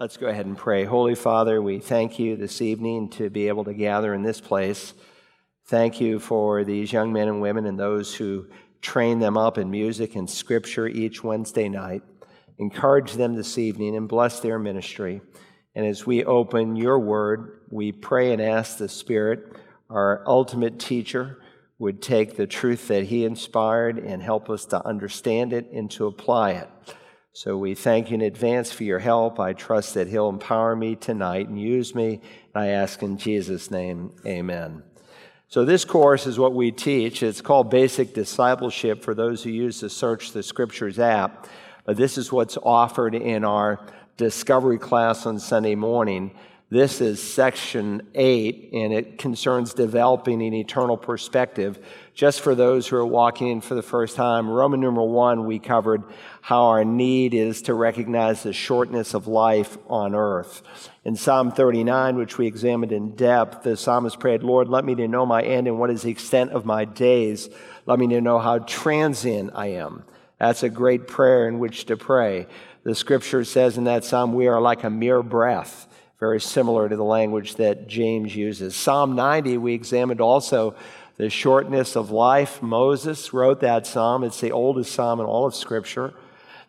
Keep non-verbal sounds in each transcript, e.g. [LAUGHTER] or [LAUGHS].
Let's go ahead and pray. Holy Father, we thank you this evening to be able to gather in this place. Thank you for these young men and women and those who train them up in music and scripture each Wednesday night. Encourage them this evening and bless their ministry. And as we open your word, we pray and ask the Spirit, our ultimate teacher, would take the truth that he inspired and help us to understand it and to apply it. So we thank you in advance for your help. I trust that He'll empower me tonight and use me. I ask in Jesus' name, amen. So, this course is what we teach. It's called Basic Discipleship for those who use the Search the Scriptures app. But this is what's offered in our discovery class on Sunday morning. This is section eight, and it concerns developing an eternal perspective. Just for those who are walking in for the first time, Roman numeral one, we covered how our need is to recognize the shortness of life on earth. In Psalm 39, which we examined in depth, the psalmist prayed, Lord, let me to know my end and what is the extent of my days. Let me to know how transient I am. That's a great prayer in which to pray. The scripture says in that psalm, we are like a mere breath very similar to the language that James uses. Psalm 90, we examined also the shortness of life. Moses wrote that psalm, it's the oldest psalm in all of Scripture.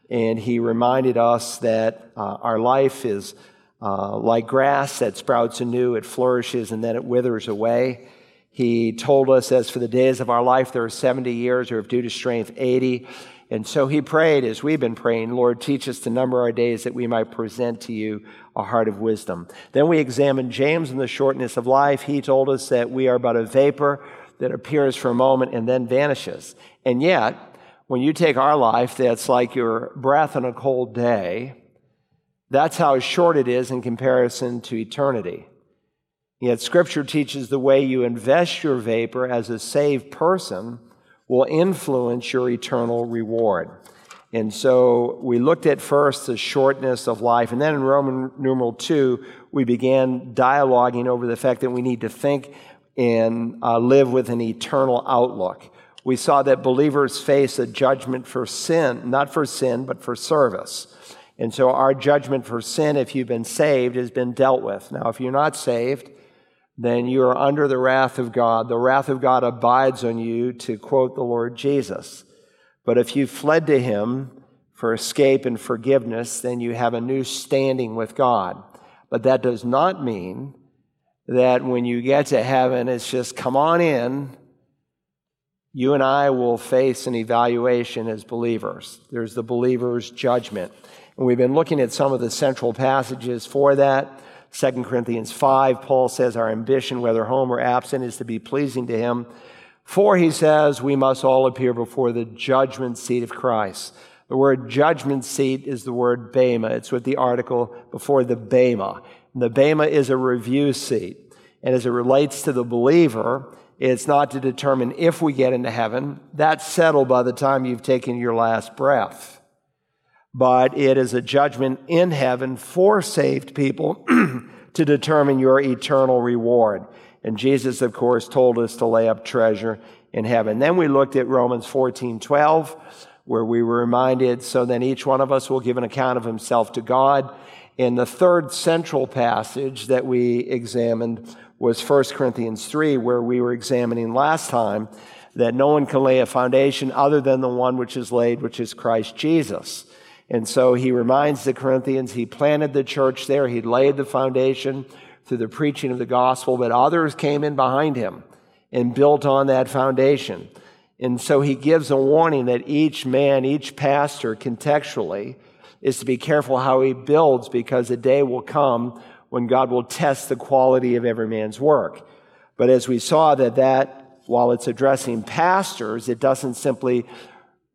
And he reminded us that uh, our life is uh, like grass that sprouts anew, it flourishes, and then it withers away. He told us, as for the days of our life, there are 70 years, or if due to strength, 80. And so he prayed, as we've been praying, Lord, teach us to number our days that we might present to you a heart of wisdom. Then we examined James and the shortness of life. He told us that we are but a vapor that appears for a moment and then vanishes. And yet, when you take our life, that's like your breath on a cold day, that's how short it is in comparison to eternity. Yet, Scripture teaches the way you invest your vapor as a saved person will influence your eternal reward. And so we looked at first the shortness of life, and then in Roman numeral 2, we began dialoguing over the fact that we need to think and uh, live with an eternal outlook. We saw that believers face a judgment for sin, not for sin, but for service. And so our judgment for sin, if you've been saved, has been dealt with. Now, if you're not saved, then you are under the wrath of God. The wrath of God abides on you, to quote the Lord Jesus. But if you fled to Him for escape and forgiveness, then you have a new standing with God. But that does not mean that when you get to heaven, it's just come on in. You and I will face an evaluation as believers. There's the believer's judgment. And we've been looking at some of the central passages for that. 2 Corinthians 5, Paul says, Our ambition, whether home or absent, is to be pleasing to him. For, he says, we must all appear before the judgment seat of Christ. The word judgment seat is the word bema. It's with the article before the bema. And the bema is a review seat. And as it relates to the believer, it's not to determine if we get into heaven. That's settled by the time you've taken your last breath but it is a judgment in heaven for saved people [CLEARS THROAT] to determine your eternal reward. And Jesus, of course, told us to lay up treasure in heaven. Then we looked at Romans 14 12, where we were reminded, so then each one of us will give an account of himself to God. And the third central passage that we examined was 1 Corinthians 3, where we were examining last time that no one can lay a foundation other than the one which is laid, which is Christ Jesus. And so he reminds the Corinthians he planted the church there, he laid the foundation through the preaching of the gospel, but others came in behind him and built on that foundation. And so he gives a warning that each man, each pastor, contextually, is to be careful how he builds because a day will come when God will test the quality of every man's work. But as we saw that that, while it's addressing pastors, it doesn't simply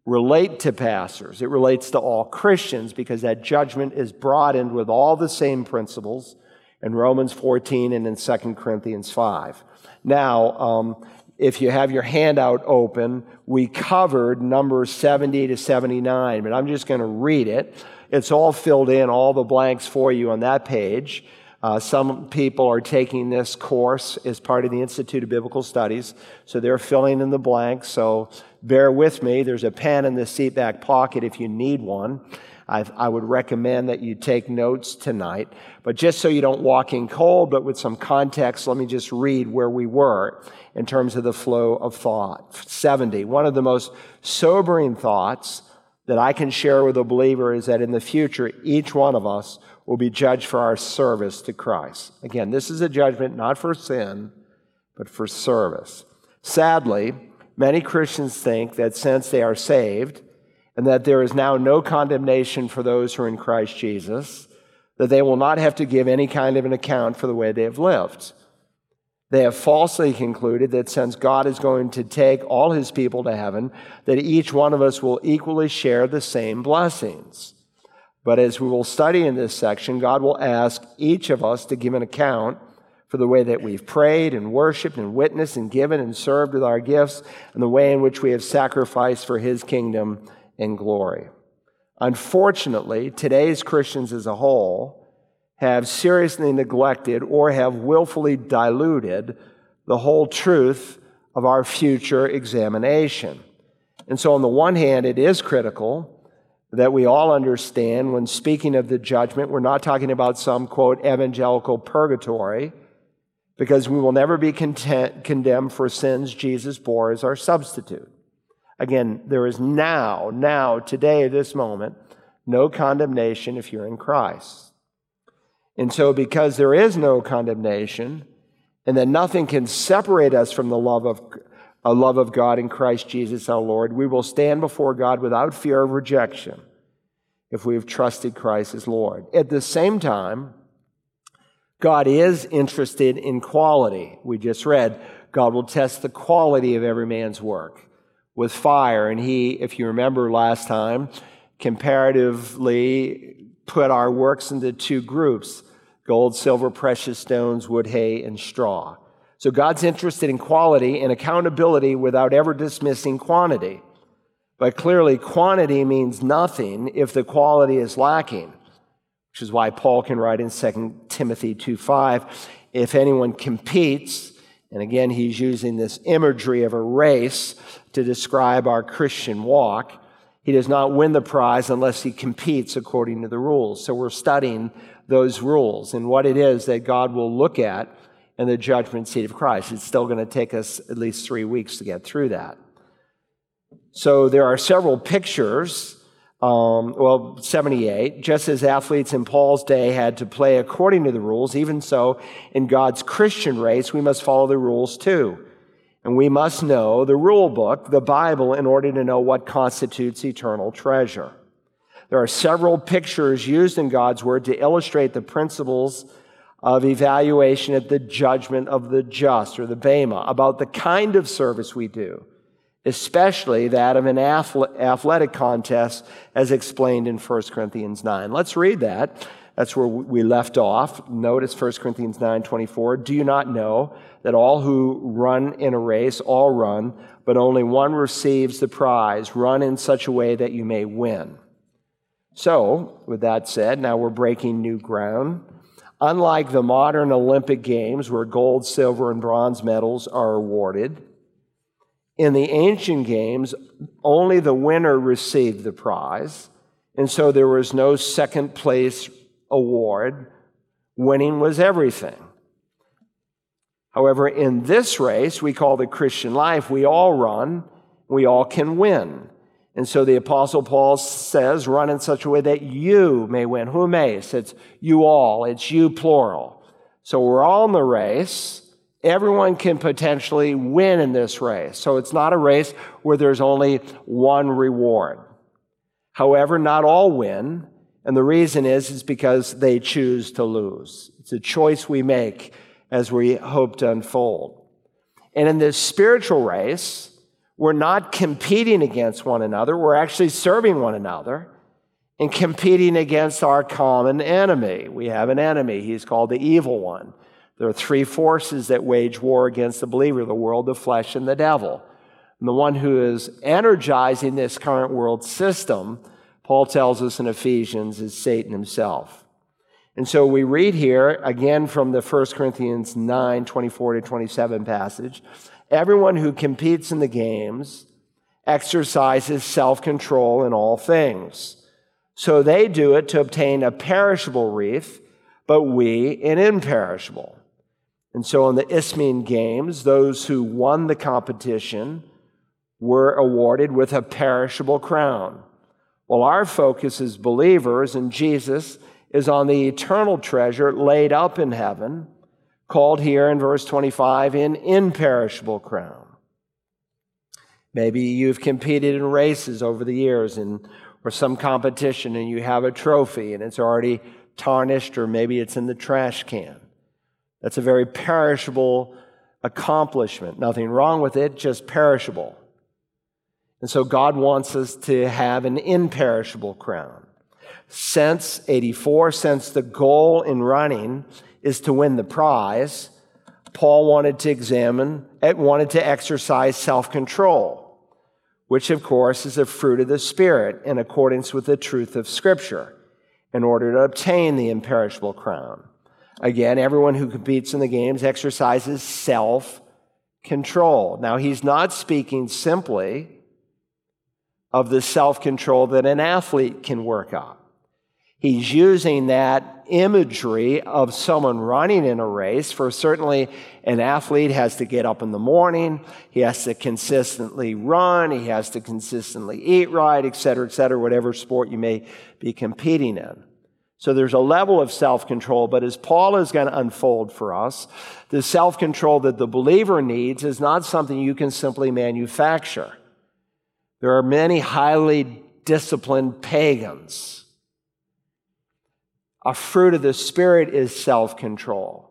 relate to pastors. It relates to all Christians because that judgment is broadened with all the same principles in Romans 14 and in 2 Corinthians 5. Now, um, if you have your handout open, we covered numbers 70 to 79, but I'm just going to read it. It's all filled in, all the blanks for you on that page. Uh, some people are taking this course as part of the Institute of Biblical Studies, so they're filling in the blanks. So bear with me. There's a pen in the seat back pocket if you need one. I've, i would recommend that you take notes tonight. But just so you don't walk in cold, but with some context, let me just read where we were in terms of the flow of thought. 70. One of the most sobering thoughts that I can share with a believer is that in the future, each one of us will be judged for our service to Christ. Again, this is a judgment not for sin, but for service. Sadly, many Christians think that since they are saved and that there is now no condemnation for those who are in Christ Jesus, that they will not have to give any kind of an account for the way they have lived. They have falsely concluded that since God is going to take all his people to heaven, that each one of us will equally share the same blessings. But as we will study in this section, God will ask each of us to give an account for the way that we've prayed and worshiped and witnessed and given and served with our gifts and the way in which we have sacrificed for his kingdom and glory. Unfortunately, today's Christians as a whole have seriously neglected or have willfully diluted the whole truth of our future examination. And so, on the one hand, it is critical that we all understand when speaking of the judgment, we're not talking about some, quote, evangelical purgatory, because we will never be content, condemned for sins Jesus bore as our substitute. Again, there is now, now, today, this moment, no condemnation if you're in Christ. And so, because there is no condemnation, and that nothing can separate us from the love of, a love of God in Christ Jesus our Lord, we will stand before God without fear of rejection if we have trusted Christ as Lord. At the same time, God is interested in quality. We just read, God will test the quality of every man's work with fire. And He, if you remember last time, comparatively put our works into two groups gold, silver, precious stones, wood, hay, and straw. So God's interested in quality and accountability without ever dismissing quantity. But clearly, quantity means nothing if the quality is lacking, which is why Paul can write in 2 Timothy 2 5, if anyone competes, and again, he's using this imagery of a race to describe our Christian walk he does not win the prize unless he competes according to the rules. So we're studying those rules and what it is that God will look at in the judgment seat of Christ. It's still going to take us at least three weeks to get through that. So there are several pictures. Um, well, 78, just as athletes in Paul's day had to play according to the rules, even so, in God's Christian race, we must follow the rules too. And we must know the rule book, the Bible, in order to know what constitutes eternal treasure. There are several pictures used in God's Word to illustrate the principles of evaluation at the judgment of the just, or the Bema, about the kind of service we do, especially that of an athletic contest, as explained in 1 Corinthians 9. Let's read that. That's where we left off. Notice 1 Corinthians 9 24. Do you not know that all who run in a race all run, but only one receives the prize. Run in such a way that you may win. So, with that said, now we're breaking new ground. Unlike the modern Olympic Games, where gold, silver, and bronze medals are awarded, in the ancient games, only the winner received the prize, and so there was no second place award. Winning was everything. However, in this race we call the Christian life, we all run, we all can win. And so the Apostle Paul says, run in such a way that you may win. Who may? It's you all, it's you plural. So we're all in the race. Everyone can potentially win in this race. So it's not a race where there's only one reward. However, not all win. And the reason is, is because they choose to lose. It's a choice we make as we hope to unfold. And in this spiritual race, we're not competing against one another, we're actually serving one another and competing against our common enemy. We have an enemy, he's called the evil one. There are three forces that wage war against the believer the world, the flesh, and the devil. And the one who is energizing this current world system, Paul tells us in Ephesians, is Satan himself. And so we read here, again from the 1 Corinthians 9 24 to 27 passage everyone who competes in the games exercises self control in all things. So they do it to obtain a perishable wreath, but we an imperishable. And so in the Isthmian Games, those who won the competition were awarded with a perishable crown. Well, our focus as believers in Jesus is on the eternal treasure laid up in heaven, called here in verse 25 an imperishable crown. Maybe you've competed in races over the years and or some competition and you have a trophy and it's already tarnished or maybe it's in the trash can. That's a very perishable accomplishment. Nothing wrong with it, just perishable. And so God wants us to have an imperishable crown. Since 84, since the goal in running is to win the prize, Paul wanted to examine, wanted to exercise self control which of course is a fruit of the Spirit in accordance with the truth of Scripture, in order to obtain the imperishable crown. Again, everyone who competes in the games exercises self control. Now, he's not speaking simply of the self control that an athlete can work up. He's using that imagery of someone running in a race for certainly an athlete has to get up in the morning, he has to consistently run, he has to consistently eat right, et cetera, et cetera, whatever sport you may be competing in. So there's a level of self control, but as Paul is going to unfold for us, the self control that the believer needs is not something you can simply manufacture. There are many highly disciplined pagans a fruit of the Spirit is self control.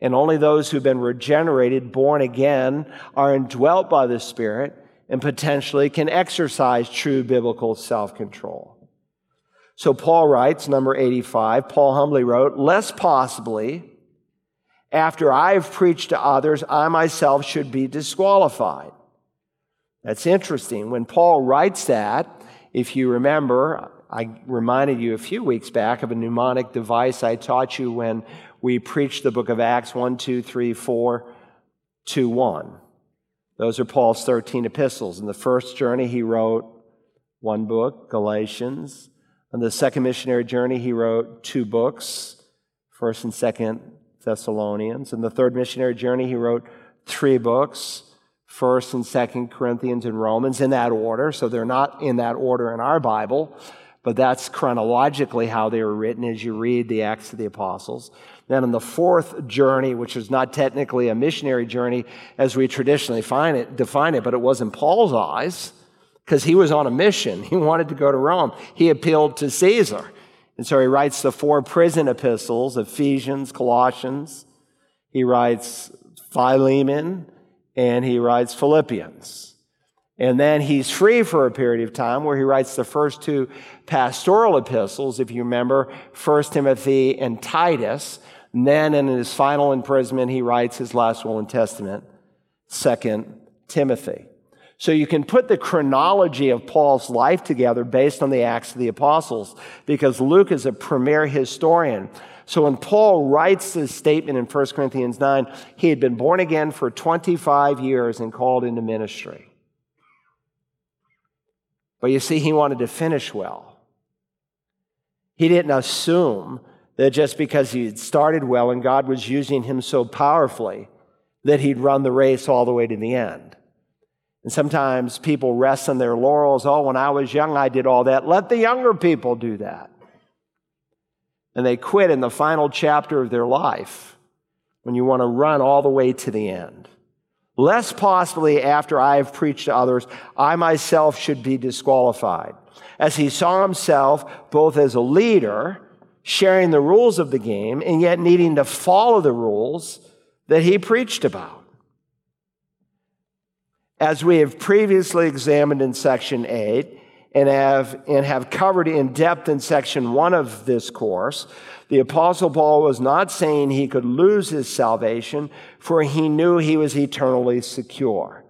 And only those who've been regenerated, born again, are indwelt by the Spirit and potentially can exercise true biblical self control. So Paul writes, number 85, Paul humbly wrote, less possibly, after I've preached to others, I myself should be disqualified. That's interesting. When Paul writes that, if you remember, I reminded you a few weeks back of a mnemonic device I taught you when we preached the book of Acts 1, 2, 3, 4, 2, 1. Those are Paul's 13 epistles. In the first journey, he wrote one book, Galatians. On the second missionary journey, he wrote two books, 1st and 2nd Thessalonians. In the third missionary journey, he wrote three books, 1st and 2nd Corinthians and Romans, in that order. So they're not in that order in our Bible but that's chronologically how they were written as you read the Acts of the Apostles. Then on the fourth journey, which is not technically a missionary journey as we traditionally it, define it, but it was in Paul's eyes because he was on a mission. He wanted to go to Rome. He appealed to Caesar. And so he writes the four prison epistles, Ephesians, Colossians. He writes Philemon and he writes Philippians. And then he's free for a period of time where he writes the first two pastoral epistles, if you remember, 1 Timothy and Titus. And then in his final imprisonment, he writes his last will and testament, 2 Timothy. So you can put the chronology of Paul's life together based on the Acts of the Apostles because Luke is a premier historian. So when Paul writes this statement in 1 Corinthians 9, he had been born again for 25 years and called into ministry. But you see, he wanted to finish well. He didn't assume that just because he had started well and God was using him so powerfully, that he'd run the race all the way to the end. And sometimes people rest on their laurels. Oh, when I was young, I did all that. Let the younger people do that. And they quit in the final chapter of their life when you want to run all the way to the end lest possibly after I have preached to others, I myself should be disqualified. As he saw himself both as a leader, sharing the rules of the game, and yet needing to follow the rules that he preached about. As we have previously examined in section 8, and have, and have covered in depth in section one of this course, the Apostle Paul was not saying he could lose his salvation, for he knew he was eternally secure.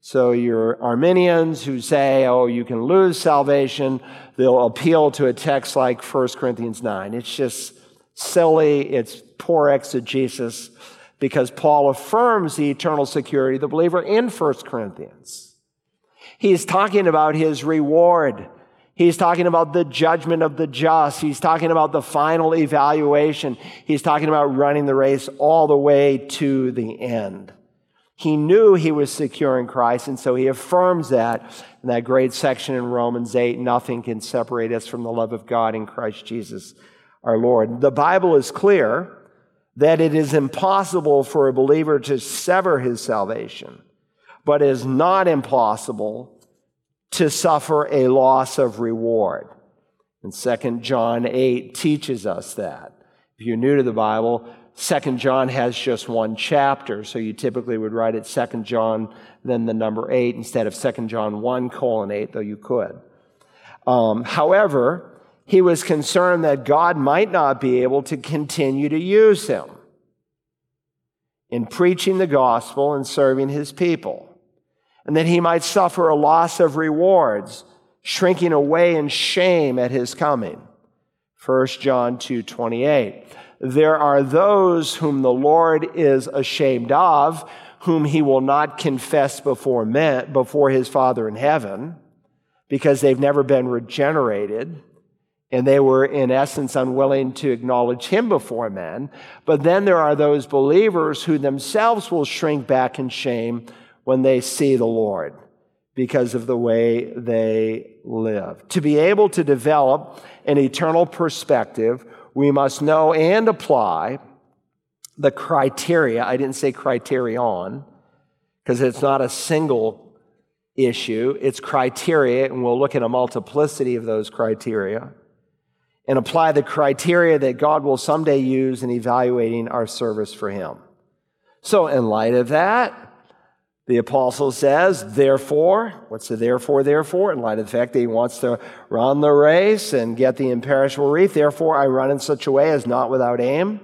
So, your Arminians who say, oh, you can lose salvation, they'll appeal to a text like 1 Corinthians 9. It's just silly, it's poor exegesis, because Paul affirms the eternal security of the believer in 1 Corinthians. He's talking about his reward. He's talking about the judgment of the just. He's talking about the final evaluation. He's talking about running the race all the way to the end. He knew he was secure in Christ, and so he affirms that in that great section in Romans 8 nothing can separate us from the love of God in Christ Jesus our Lord. The Bible is clear that it is impossible for a believer to sever his salvation, but is not impossible to suffer a loss of reward. And 2 John 8 teaches us that. If you're new to the Bible, Second John has just one chapter, so you typically would write it Second John, then the number 8 instead of Second John 1 colon 8, though you could. Um, however, he was concerned that God might not be able to continue to use him in preaching the gospel and serving his people, and that he might suffer a loss of rewards, shrinking away in shame at his coming. 1 John 2 28. There are those whom the Lord is ashamed of, whom he will not confess before men, before his Father in heaven, because they've never been regenerated and they were in essence unwilling to acknowledge him before men. But then there are those believers who themselves will shrink back in shame when they see the Lord because of the way they live. To be able to develop an eternal perspective, we must know and apply the criteria. I didn't say criterion because it's not a single issue, it's criteria, and we'll look at a multiplicity of those criteria and apply the criteria that God will someday use in evaluating our service for Him. So, in light of that, the apostle says, therefore, what's the therefore, therefore? In light of the fact that he wants to run the race and get the imperishable wreath, therefore I run in such a way as not without aim.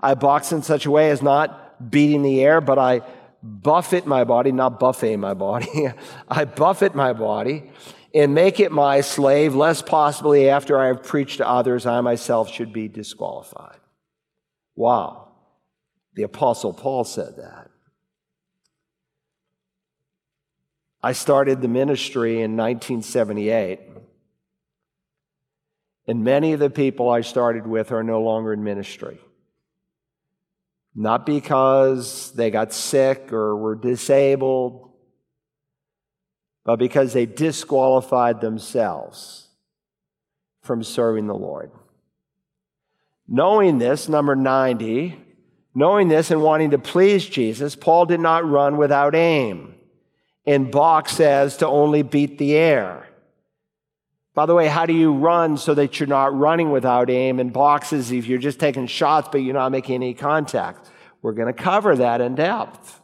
I box in such a way as not beating the air, but I buffet my body, not buffet my body. [LAUGHS] I buffet my body and make it my slave, lest possibly after I have preached to others, I myself should be disqualified. Wow. The apostle Paul said that. I started the ministry in 1978. And many of the people I started with are no longer in ministry. Not because they got sick or were disabled, but because they disqualified themselves from serving the Lord. Knowing this, number 90, knowing this and wanting to please Jesus, Paul did not run without aim. And Bach says to only beat the air. By the way, how do you run so that you're not running without aim? And says if you're just taking shots but you're not making any contact. We're going to cover that in depth.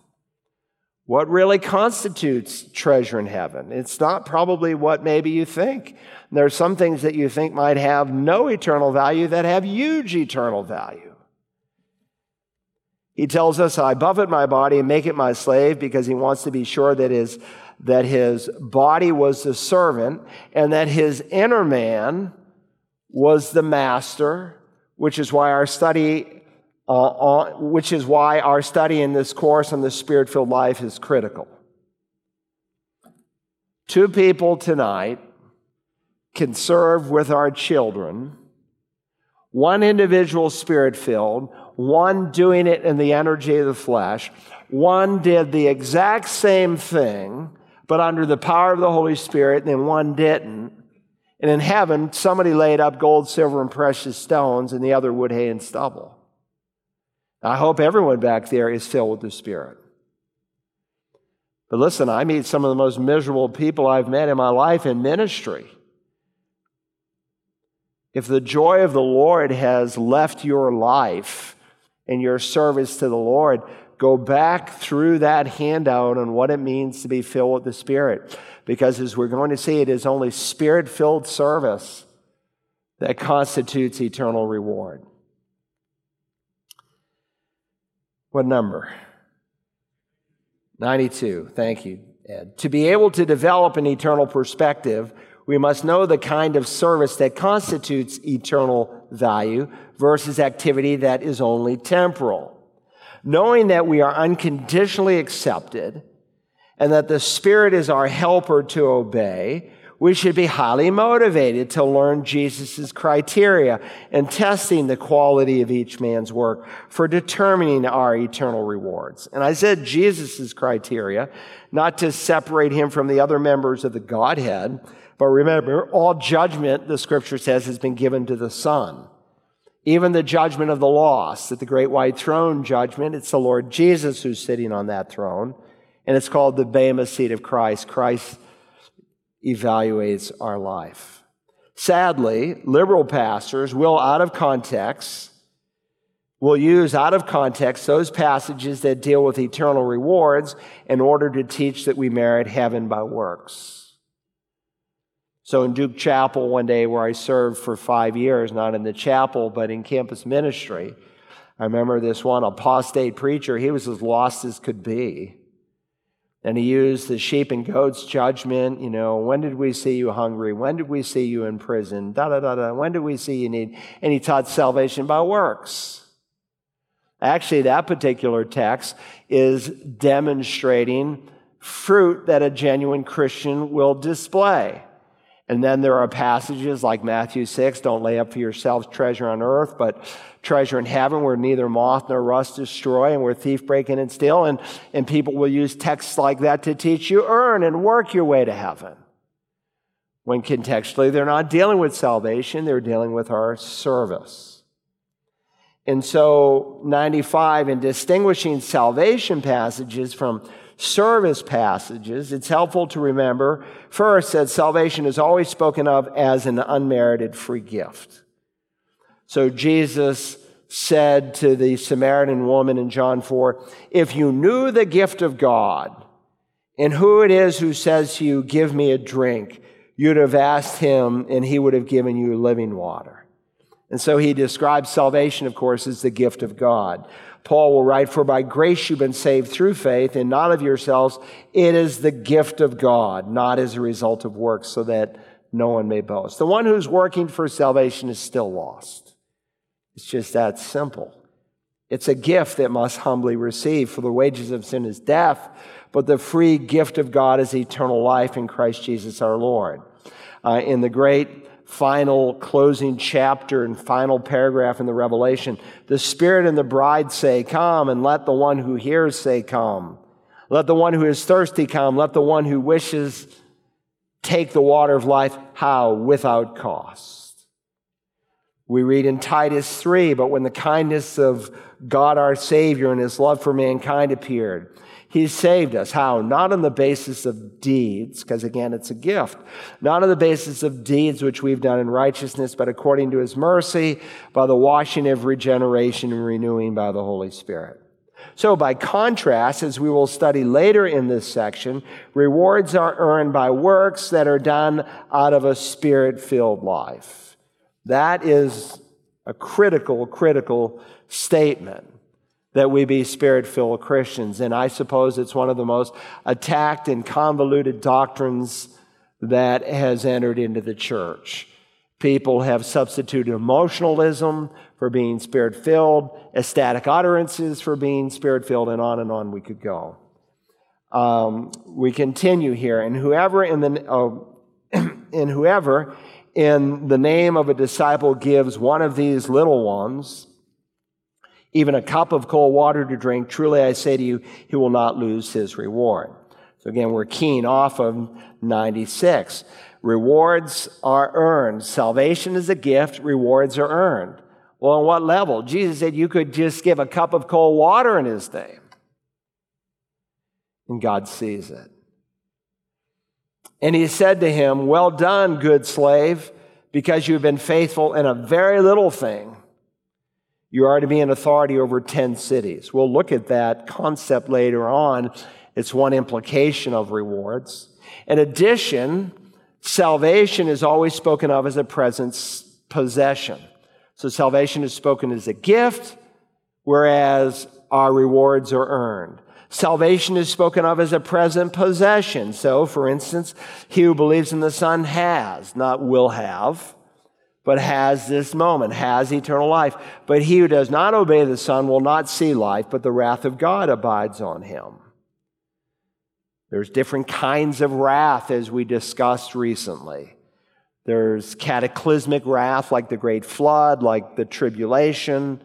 What really constitutes treasure in heaven? It's not probably what maybe you think. There are some things that you think might have no eternal value that have huge eternal value. He tells us, I buffet my body and make it my slave because he wants to be sure that his, that his body was the servant and that his inner man was the master, which is why our study, uh, on, which is why our study in this course on the spirit-filled life is critical. Two people tonight can serve with our children, one individual spirit filled, one doing it in the energy of the flesh. One did the exact same thing, but under the power of the Holy Spirit, and then one didn't. And in heaven, somebody laid up gold, silver, and precious stones, and the other wood, hay, and stubble. I hope everyone back there is filled with the Spirit. But listen, I meet some of the most miserable people I've met in my life in ministry. If the joy of the Lord has left your life, and your service to the Lord, go back through that handout on what it means to be filled with the Spirit. Because as we're going to see, it is only spirit filled service that constitutes eternal reward. What number? 92. Thank you, Ed. To be able to develop an eternal perspective, we must know the kind of service that constitutes eternal value versus activity that is only temporal. Knowing that we are unconditionally accepted and that the Spirit is our helper to obey, we should be highly motivated to learn Jesus' criteria and testing the quality of each man's work for determining our eternal rewards. And I said Jesus' criteria, not to separate him from the other members of the Godhead, but remember, all judgment, the scripture says, has been given to the Son. Even the judgment of the lost, at the great white throne judgment, it's the Lord Jesus who's sitting on that throne. And it's called the Bema seat of Christ. Christ evaluates our life. Sadly, liberal pastors will, out of context, will use out of context those passages that deal with eternal rewards in order to teach that we merit heaven by works. So in Duke Chapel, one day where I served for five years, not in the chapel, but in campus ministry, I remember this one apostate preacher, he was as lost as could be. And he used the sheep and goats judgment. You know, when did we see you hungry? When did we see you in prison? Da da da da. When did we see you need? And he taught salvation by works. Actually, that particular text is demonstrating fruit that a genuine Christian will display. And then there are passages like Matthew 6 don't lay up for yourselves treasure on earth, but treasure in heaven where neither moth nor rust destroy and where thief break in and steal. And, and people will use texts like that to teach you earn and work your way to heaven. When contextually, they're not dealing with salvation, they're dealing with our service. And so, 95, in distinguishing salvation passages from service passages, it's helpful to remember first that salvation is always spoken of as an unmerited free gift. So Jesus said to the Samaritan woman in John 4 If you knew the gift of God and who it is who says to you, Give me a drink, you'd have asked him and he would have given you living water. And so he describes salvation, of course, as the gift of God. Paul will write, For by grace you've been saved through faith, and not of yourselves. It is the gift of God, not as a result of works, so that no one may boast. The one who's working for salvation is still lost. It's just that simple. It's a gift that must humbly receive, for the wages of sin is death, but the free gift of God is eternal life in Christ Jesus our Lord. Uh, in the great final closing chapter and final paragraph in the Revelation. The Spirit and the bride say, Come, and let the one who hears say, Come. Let the one who is thirsty come. Let the one who wishes take the water of life. How? Without cost. We read in Titus 3, but when the kindness of God our Savior and his love for mankind appeared, he saved us. How? Not on the basis of deeds, because again, it's a gift. Not on the basis of deeds which we've done in righteousness, but according to his mercy, by the washing of regeneration and renewing by the Holy Spirit. So, by contrast, as we will study later in this section, rewards are earned by works that are done out of a spirit filled life. That is a critical, critical statement that we be spirit filled Christians. And I suppose it's one of the most attacked and convoluted doctrines that has entered into the church. People have substituted emotionalism for being spirit filled, ecstatic utterances for being spirit filled, and on and on we could go. Um, we continue here, and whoever in the uh, [CLEARS THROAT] and whoever in the name of a disciple gives one of these little ones even a cup of cold water to drink, truly I say to you, he will not lose his reward. So again, we're keen off of 96. Rewards are earned. Salvation is a gift, rewards are earned. Well, on what level? Jesus said you could just give a cup of cold water in his name. And God sees it. And he said to him, Well done, good slave, because you've been faithful in a very little thing. You are to be an authority over 10 cities. We'll look at that concept later on. It's one implication of rewards. In addition, salvation is always spoken of as a present possession. So salvation is spoken as a gift, whereas our rewards are earned. Salvation is spoken of as a present possession. So, for instance, he who believes in the Son has, not will have but has this moment, has eternal life. But he who does not obey the Son will not see life, but the wrath of God abides on him. There's different kinds of wrath, as we discussed recently. There's cataclysmic wrath, like the great flood, like the tribulation,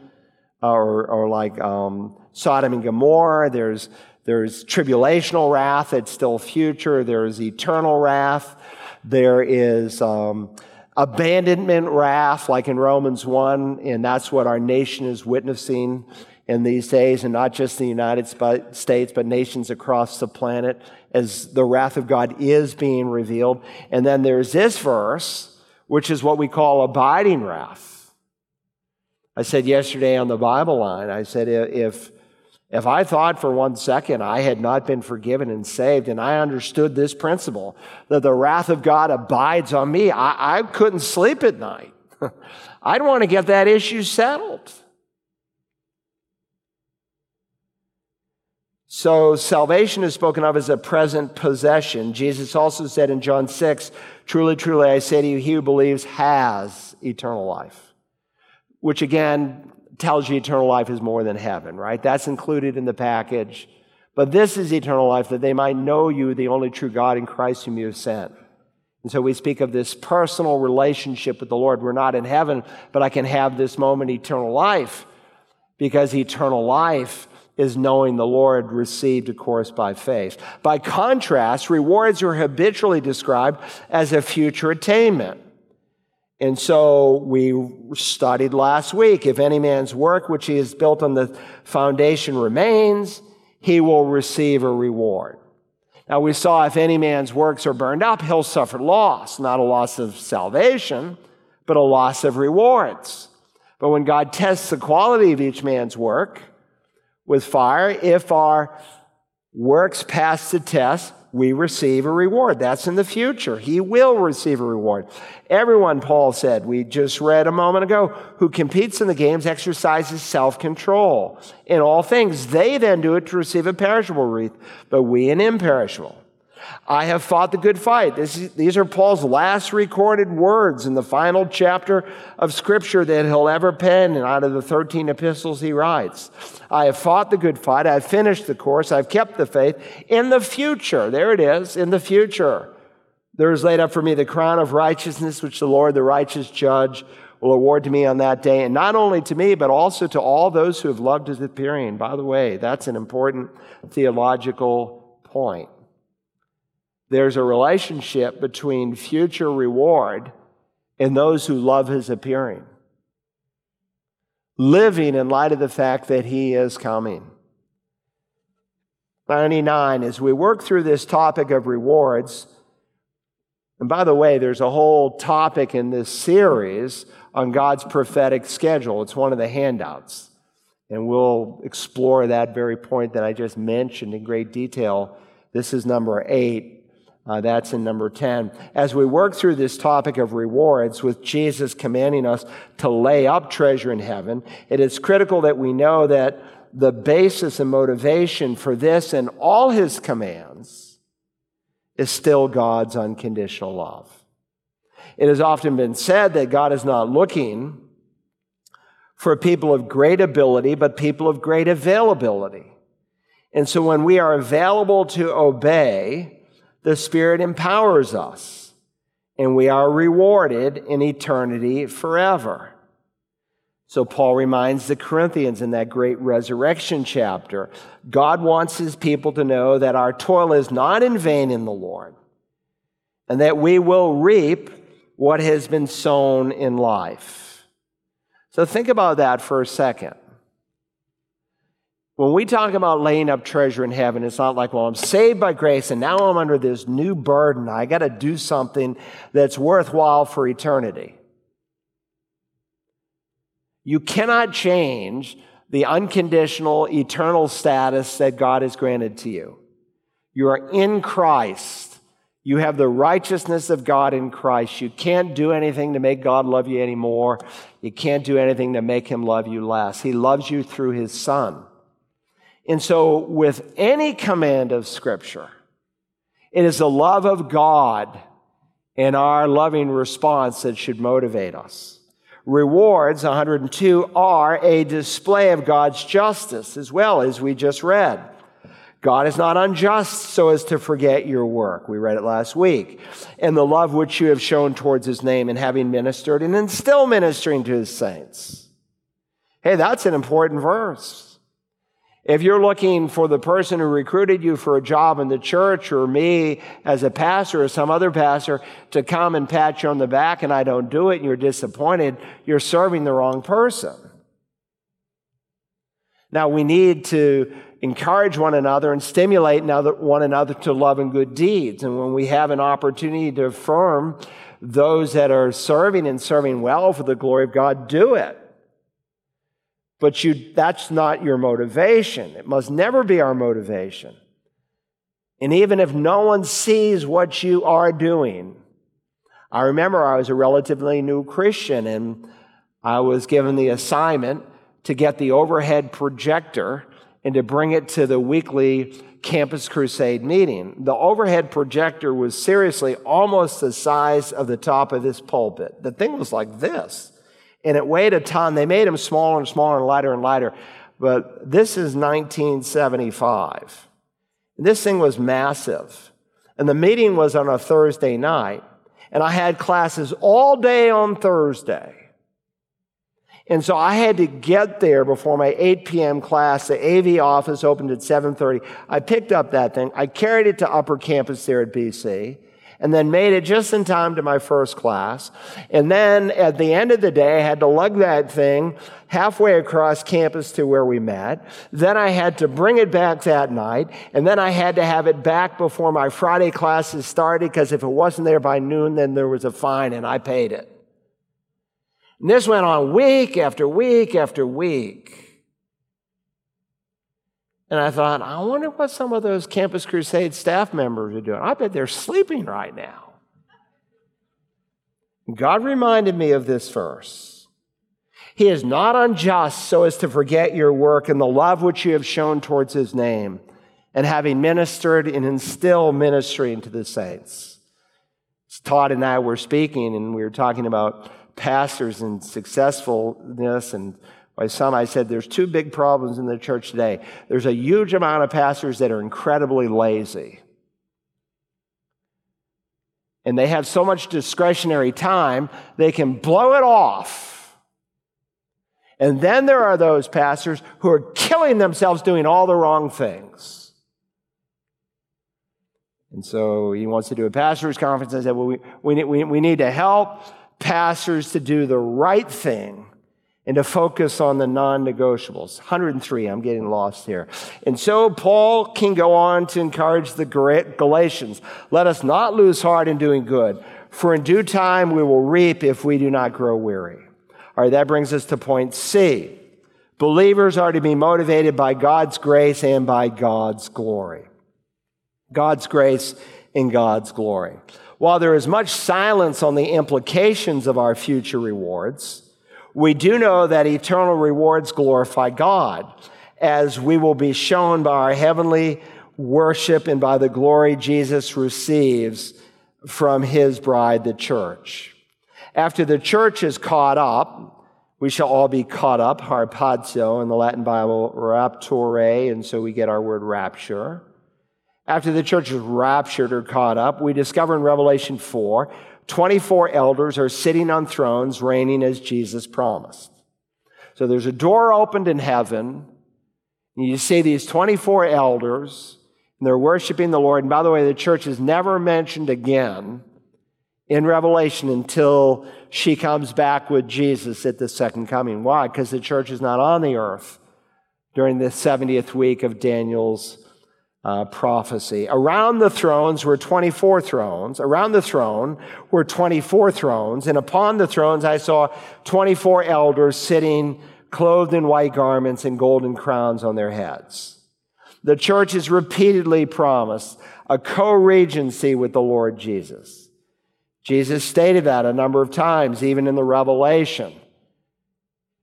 or, or like um, Sodom and Gomorrah. There's, there's tribulational wrath that's still future. There's eternal wrath. There is um, abandonment wrath, like in Romans 1, and that's what our nation is witnessing in these days, and not just the United States, but nations across the planet, as the wrath of God is being revealed. And then there's this verse, which is what we call abiding wrath. I said yesterday on the Bible line, I said, if, if I thought for one second I had not been forgiven and saved, and I understood this principle, that the wrath of God abides on me, I, I couldn't sleep at night. [LAUGHS] I'd want to get that issue settled. So salvation is spoken of as a present possession. Jesus also said in John 6, Truly, truly, I say to you, he who believes has eternal life. Which again tells you eternal life is more than heaven, right? That's included in the package. But this is eternal life, that they might know you, the only true God in Christ whom you have sent. And so we speak of this personal relationship with the Lord. We're not in heaven, but I can have this moment eternal life because eternal life is knowing the Lord received, of course, by faith. By contrast, rewards are habitually described as a future attainment. And so we studied last week if any man's work which he has built on the foundation remains, he will receive a reward. Now we saw if any man's works are burned up, he'll suffer loss, not a loss of salvation, but a loss of rewards. But when God tests the quality of each man's work, with fire. If our works pass the test, we receive a reward. That's in the future. He will receive a reward. Everyone, Paul said, we just read a moment ago, who competes in the games exercises self control in all things. They then do it to receive a perishable wreath, but we an imperishable. I have fought the good fight. This, these are Paul's last recorded words in the final chapter of Scripture that he'll ever pen, and out of the 13 epistles he writes. I have fought the good fight. I've finished the course. I've kept the faith. In the future, there it is, in the future, there is laid up for me the crown of righteousness, which the Lord, the righteous judge, will award to me on that day. And not only to me, but also to all those who have loved his appearing. By the way, that's an important theological point there's a relationship between future reward and those who love his appearing. Living in light of the fact that he is coming. 99, as we work through this topic of rewards, and by the way, there's a whole topic in this series on God's prophetic schedule. It's one of the handouts. And we'll explore that very point that I just mentioned in great detail. This is number eight. Uh, that's in number 10. As we work through this topic of rewards, with Jesus commanding us to lay up treasure in heaven, it is critical that we know that the basis and motivation for this and all his commands is still God's unconditional love. It has often been said that God is not looking for people of great ability, but people of great availability. And so when we are available to obey, the Spirit empowers us, and we are rewarded in eternity forever. So, Paul reminds the Corinthians in that great resurrection chapter God wants his people to know that our toil is not in vain in the Lord, and that we will reap what has been sown in life. So, think about that for a second. When we talk about laying up treasure in heaven, it's not like, well, I'm saved by grace and now I'm under this new burden. I got to do something that's worthwhile for eternity. You cannot change the unconditional eternal status that God has granted to you. You are in Christ. You have the righteousness of God in Christ. You can't do anything to make God love you anymore. You can't do anything to make him love you less. He loves you through his son. And so, with any command of Scripture, it is the love of God and our loving response that should motivate us. Rewards, 102, are a display of God's justice as well, as we just read. God is not unjust so as to forget your work. We read it last week. And the love which you have shown towards his name in having ministered and in still ministering to his saints. Hey, that's an important verse. If you're looking for the person who recruited you for a job in the church or me as a pastor or some other pastor to come and pat you on the back and I don't do it and you're disappointed, you're serving the wrong person. Now we need to encourage one another and stimulate one another to love and good deeds. And when we have an opportunity to affirm those that are serving and serving well for the glory of God, do it. But you, that's not your motivation. It must never be our motivation. And even if no one sees what you are doing, I remember I was a relatively new Christian and I was given the assignment to get the overhead projector and to bring it to the weekly Campus Crusade meeting. The overhead projector was seriously almost the size of the top of this pulpit. The thing was like this, and it weighed a ton. They made them smaller and smaller and lighter and lighter, but this is 1975. This thing was massive. And the meeting was on a Thursday night, and I had classes all day on Thursday. And so I had to get there before my 8 p.m. class. The AV office opened at 7:30. I picked up that thing. I carried it to upper campus there at BC and then made it just in time to my first class. And then at the end of the day, I had to lug that thing halfway across campus to where we met. Then I had to bring it back that night. And then I had to have it back before my Friday classes started because if it wasn't there by noon, then there was a fine and I paid it. And this went on week after week after week. And I thought, I wonder what some of those Campus Crusade staff members are doing. I bet they're sleeping right now. God reminded me of this verse. He is not unjust so as to forget your work and the love which you have shown towards his name, and having ministered and instilled ministry into the saints. Todd and I were speaking, and we were talking about pastors and successfulness and by some I said there's two big problems in the church today. There's a huge amount of pastors that are incredibly lazy. And they have so much discretionary time, they can blow it off. And then there are those pastors who are killing themselves doing all the wrong things. And so he wants to do a pastor's conference. I said, well, we, we, we, we need to help pastors to do the right thing and to focus on the non negotiables. 103, I'm getting lost here. And so Paul can go on to encourage the Galatians let us not lose heart in doing good, for in due time we will reap if we do not grow weary. All right, that brings us to point C. Believers are to be motivated by God's grace and by God's glory. God's grace and God's glory. While there is much silence on the implications of our future rewards, we do know that eternal rewards glorify God, as we will be shown by our heavenly worship and by the glory Jesus receives from his bride, the church. After the church is caught up, we shall all be caught up, harpazo in the Latin Bible, rapture, and so we get our word rapture. After the church is raptured or caught up, we discover in Revelation 4 24 elders are sitting on thrones, reigning as Jesus promised. So there's a door opened in heaven, and you see these 24 elders, and they're worshiping the Lord. And by the way, the church is never mentioned again in Revelation until she comes back with Jesus at the second coming. Why? Because the church is not on the earth during the 70th week of Daniel's uh, prophecy. Around the thrones were 24 thrones. Around the throne were 24 thrones. And upon the thrones I saw 24 elders sitting clothed in white garments and golden crowns on their heads. The church is repeatedly promised a co-regency with the Lord Jesus. Jesus stated that a number of times, even in the Revelation.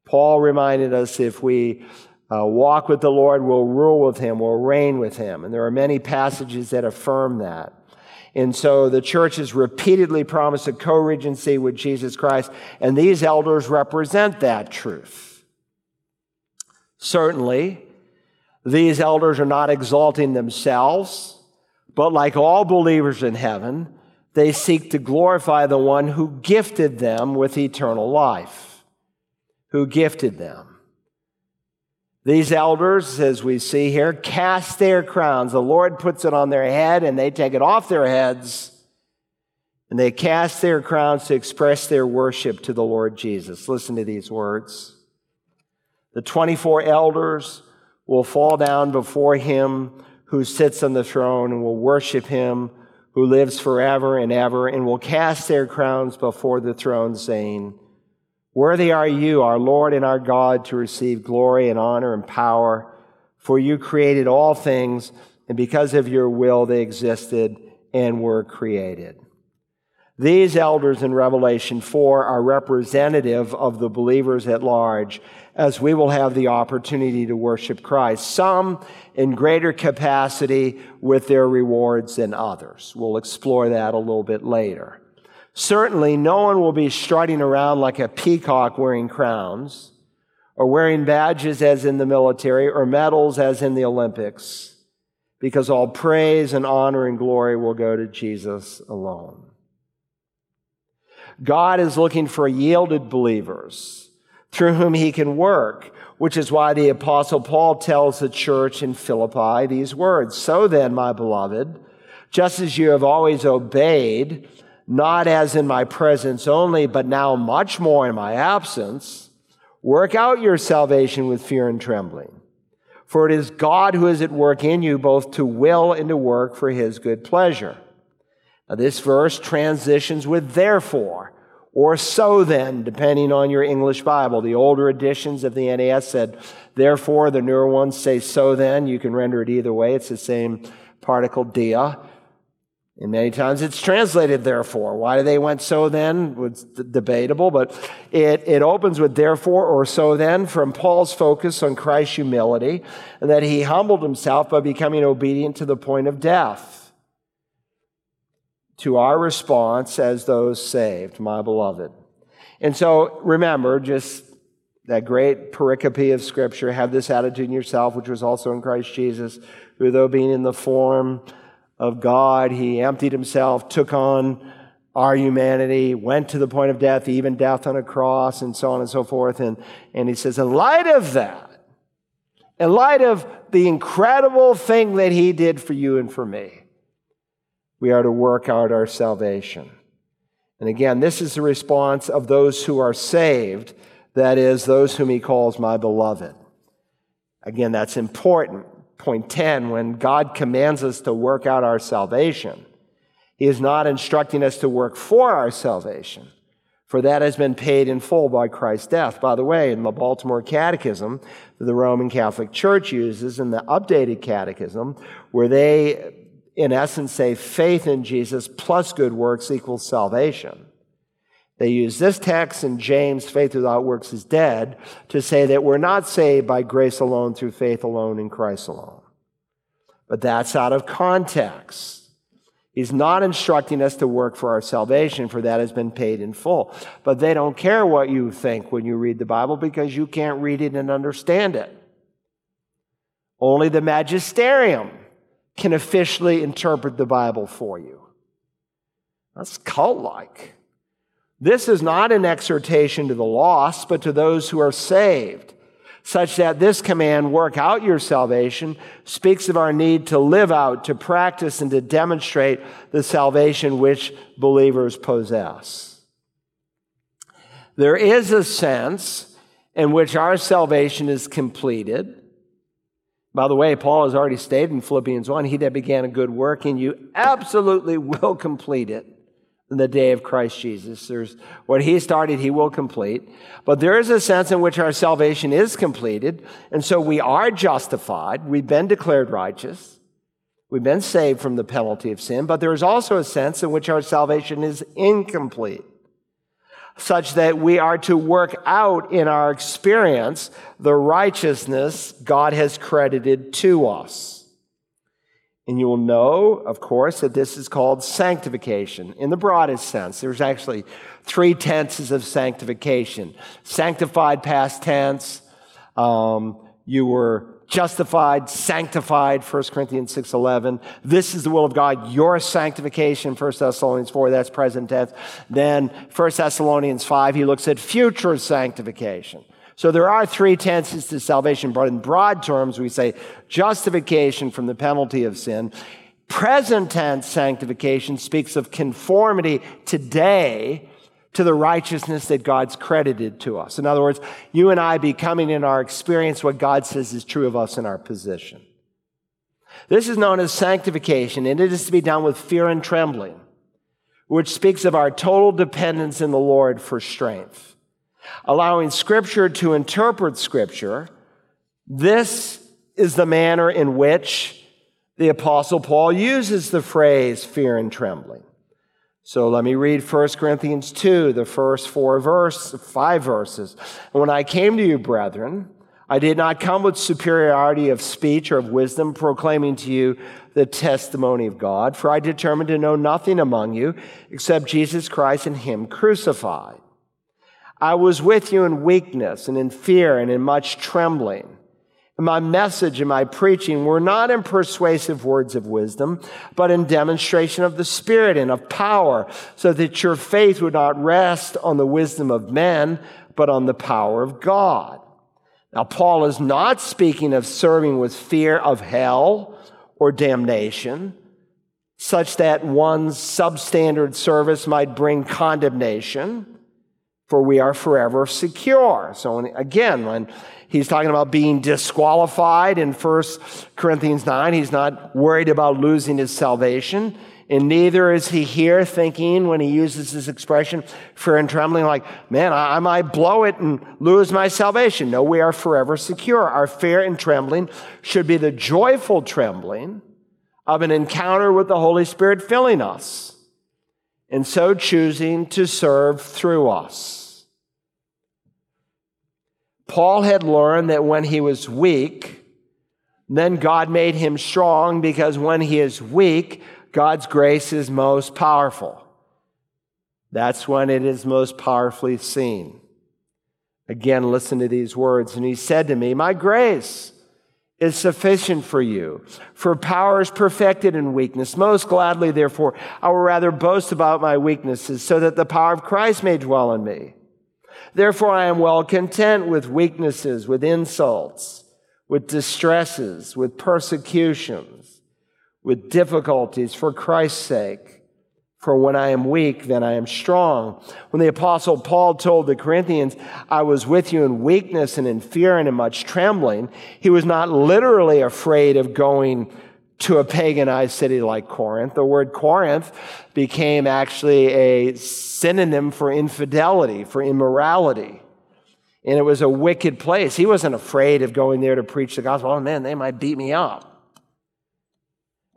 Paul reminded us if we uh, walk with the Lord, will rule with him, will reign with him. And there are many passages that affirm that. And so the church has repeatedly promised a co regency with Jesus Christ, and these elders represent that truth. Certainly, These elders are not exalting themselves, but like all believers in heaven, they seek to glorify the one who gifted them with eternal life. Who gifted them. These elders, as we see here, cast their crowns. The Lord puts it on their head and they take it off their heads and they cast their crowns to express their worship to the Lord Jesus. Listen to these words. The 24 elders will fall down before him who sits on the throne and will worship him who lives forever and ever and will cast their crowns before the throne saying, Worthy are you, our Lord and our God, to receive glory and honor and power, for you created all things, and because of your will they existed and were created. These elders in Revelation 4 are representative of the believers at large, as we will have the opportunity to worship Christ, some in greater capacity with their rewards than others. We'll explore that a little bit later. Certainly, no one will be strutting around like a peacock wearing crowns, or wearing badges as in the military, or medals as in the Olympics, because all praise and honor and glory will go to Jesus alone. God is looking for yielded believers through whom he can work, which is why the apostle Paul tells the church in Philippi these words. So then, my beloved, just as you have always obeyed, not as in my presence only, but now much more in my absence, work out your salvation with fear and trembling. For it is God who is at work in you both to will and to work for his good pleasure. Now, this verse transitions with therefore, or so then, depending on your English Bible. The older editions of the NAS said therefore, the newer ones say so then. You can render it either way. It's the same particle dia. And many times it's translated therefore. Why they went so then was debatable, but it, it opens with therefore or so then from Paul's focus on Christ's humility and that he humbled himself by becoming obedient to the point of death. To our response as those saved, my beloved. And so remember, just that great pericope of Scripture, have this attitude in yourself, which was also in Christ Jesus, who though being in the form of God. He emptied himself, took on our humanity, went to the point of death, even death on a cross, and so on and so forth. And, and he says, in light of that, in light of the incredible thing that he did for you and for me, we are to work out our salvation. And again, this is the response of those who are saved, that is, those whom he calls my beloved. Again, that's important point 10, when God commands us to work out our salvation, He is not instructing us to work for our salvation, for that has been paid in full by Christ's death. By the way, in the Baltimore Catechism that the Roman Catholic Church uses, in the updated catechism, where they, in essence, say faith in Jesus plus good works equals salvation. They use this text in James, faith without works is dead, to say that we're not saved by grace alone through faith alone in Christ alone. But that's out of context. He's not instructing us to work for our salvation, for that has been paid in full. But they don't care what you think when you read the Bible because you can't read it and understand it. Only the magisterium can officially interpret the Bible for you. That's cult like. This is not an exhortation to the lost, but to those who are saved, such that this command, work out your salvation, speaks of our need to live out, to practice, and to demonstrate the salvation which believers possess. There is a sense in which our salvation is completed. By the way, Paul has already stated in Philippians 1 he that began a good work in you absolutely [LAUGHS] will complete it in the day of Christ Jesus. There's what he started, he will complete. But there is a sense in which our salvation is completed. And so we are justified. We've been declared righteous. We've been saved from the penalty of sin. But there is also a sense in which our salvation is incomplete, such that we are to work out in our experience the righteousness God has credited to us. And you will know, of course, that this is called sanctification in the broadest sense. There's actually three tenses of sanctification sanctified past tense, um, you were justified, sanctified, 1 Corinthians 6.11. This is the will of God, your sanctification, 1 Thessalonians 4, that's present tense. Then 1 Thessalonians 5, he looks at future sanctification. So there are three tenses to salvation, but in broad terms, we say justification from the penalty of sin. Present tense sanctification speaks of conformity today to the righteousness that God's credited to us. In other words, you and I becoming in our experience what God says is true of us in our position. This is known as sanctification, and it is to be done with fear and trembling, which speaks of our total dependence in the Lord for strength. Allowing Scripture to interpret Scripture, this is the manner in which the Apostle Paul uses the phrase fear and trembling. So let me read 1 Corinthians 2, the first four verse, five verses. When I came to you, brethren, I did not come with superiority of speech or of wisdom, proclaiming to you the testimony of God, for I determined to know nothing among you except Jesus Christ and Him crucified. I was with you in weakness and in fear and in much trembling And my message and my preaching were not in persuasive words of wisdom, but in demonstration of the Spirit and of power, so that your faith would not rest on the wisdom of men, but on the power of God. Now, Paul is not speaking of serving with fear of hell or damnation, such that one's substandard service might bring condemnation, for we are forever secure. So, again, when He's talking about being disqualified in 1 Corinthians 9. He's not worried about losing his salvation. And neither is he here thinking when he uses this expression, fear and trembling, like, man, I, might blow it and lose my salvation. No, we are forever secure. Our fear and trembling should be the joyful trembling of an encounter with the Holy Spirit filling us, and so choosing to serve through us. Paul had learned that when he was weak, then God made him strong because when he is weak, God's grace is most powerful. That's when it is most powerfully seen. Again, listen to these words. And he said to me, My grace is sufficient for you, for power is perfected in weakness. Most gladly, therefore, I will rather boast about my weaknesses, so that the power of Christ may dwell in me. Therefore, I am well content with weaknesses, with insults, with distresses, with persecutions, with difficulties for Christ's sake. For when I am weak, then I am strong. When the apostle Paul told the Corinthians, I was with you in weakness and in fear and in much trembling, he was not literally afraid of going to a paganized city like Corinth. The word Corinth became actually a synonym for infidelity, for immorality. And it was a wicked place. He wasn't afraid of going there to preach the gospel. Oh man, they might beat me up.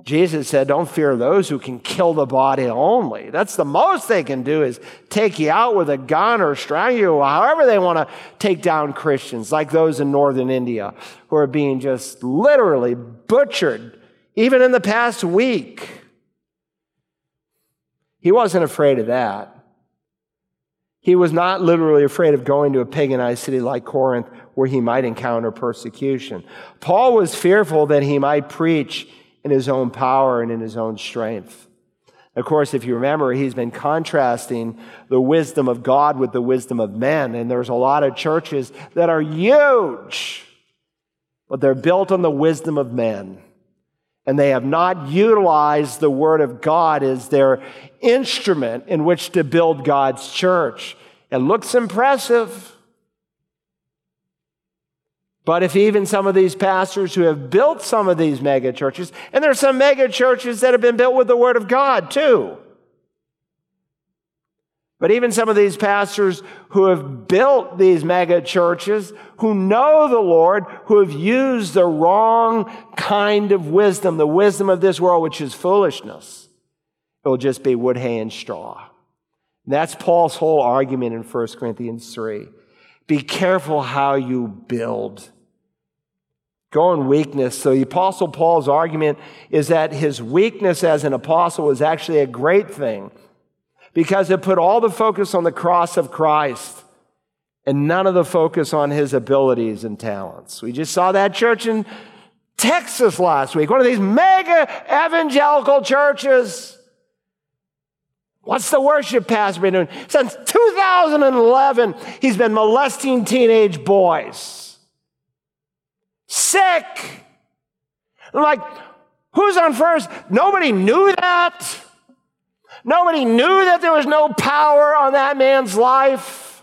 Jesus said, Don't fear those who can kill the body only. That's the most they can do is take you out with a gun or strangle you, however they want to take down Christians, like those in northern India who are being just literally butchered even in the past week. He wasn't afraid of that. He was not literally afraid of going to a paganized city like Corinth where he might encounter persecution. Paul was fearful that he might preach in his own power and in his own strength. Of course, if you remember, he's been contrasting the wisdom of God with the wisdom of men. And there's a lot of churches that are huge, but they're built on the wisdom of men and they have not utilized the Word of God as their instrument in which to build God's church. It looks impressive. But if even some of these pastors who have built some of these mega churches, and there are some mega churches that have been built with the Word of God too, but even some of these pastors who have built these mega churches, who know the Lord, who have used the wrong kind of wisdom, the wisdom of this world, which is foolishness, it will just be wood, hay, and straw. And that's Paul's whole argument in 1 Corinthians 3. Be careful how you build. Go in weakness. So the Apostle Paul's argument is that his weakness as an apostle was actually a great thing because it put all the focus on the cross of Christ and none of the focus on his abilities and talents. We just saw that church in Texas last week, one of these mega evangelical churches. What's the worship pastor been doing? Since 2011, he's been molesting teenage boys. Sick. I'm like, who's on first? Nobody knew that. Nobody knew that there was no power on that man's life.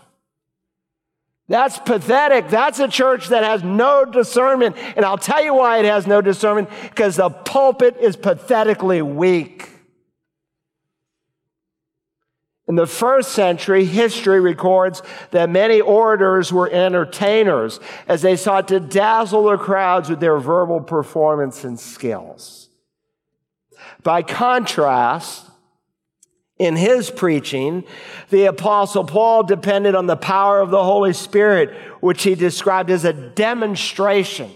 That's pathetic. That's a church that has no discernment. And I'll tell you why it has no discernment because the pulpit is pathetically weak. In the first century, history records that many orators were entertainers as they sought to dazzle the crowds with their verbal performance and skills. By contrast, in his preaching, the Apostle Paul depended on the power of the Holy Spirit, which he described as a demonstration.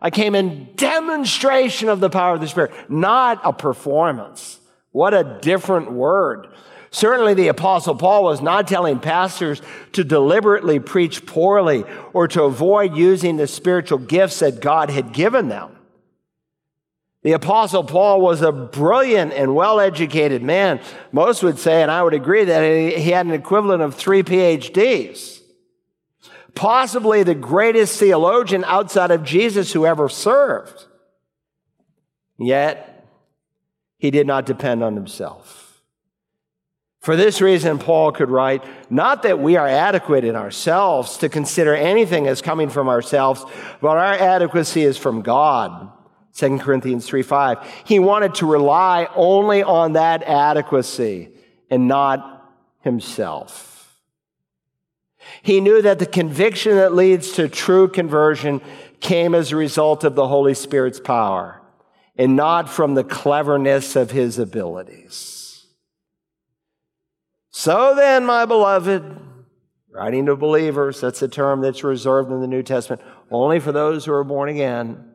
I came in demonstration of the power of the Spirit, not a performance. What a different word. Certainly, the Apostle Paul was not telling pastors to deliberately preach poorly or to avoid using the spiritual gifts that God had given them. The Apostle Paul was a brilliant and well educated man. Most would say, and I would agree, that he had an equivalent of three PhDs. Possibly the greatest theologian outside of Jesus who ever served. Yet, he did not depend on himself. For this reason, Paul could write, not that we are adequate in ourselves to consider anything as coming from ourselves, but our adequacy is from God. 2 Corinthians 3 5. He wanted to rely only on that adequacy and not himself. He knew that the conviction that leads to true conversion came as a result of the Holy Spirit's power and not from the cleverness of his abilities. So then, my beloved, writing to believers, that's a term that's reserved in the New Testament only for those who are born again.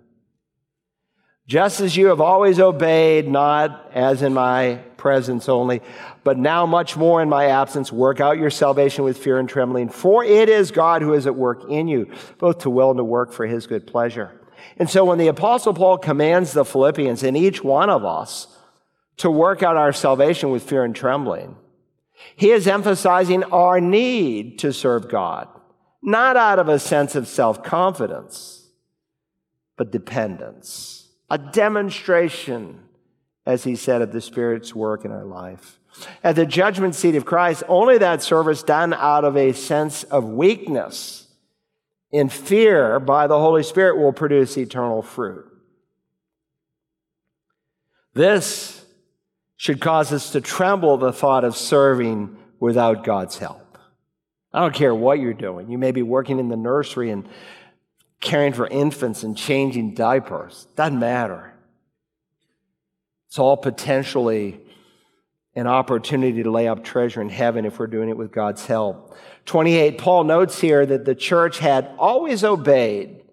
Just as you have always obeyed, not as in my presence only, but now much more in my absence, work out your salvation with fear and trembling. For it is God who is at work in you, both to will and to work for his good pleasure. And so when the apostle Paul commands the Philippians and each one of us to work out our salvation with fear and trembling, he is emphasizing our need to serve God, not out of a sense of self confidence, but dependence, a demonstration, as he said, of the Spirit's work in our life. At the judgment seat of Christ, only that service done out of a sense of weakness in fear by the Holy Spirit will produce eternal fruit. This should cause us to tremble the thought of serving without God's help. I don't care what you're doing. You may be working in the nursery and caring for infants and changing diapers. Doesn't matter. It's all potentially an opportunity to lay up treasure in heaven if we're doing it with God's help. 28, Paul notes here that the church had always obeyed,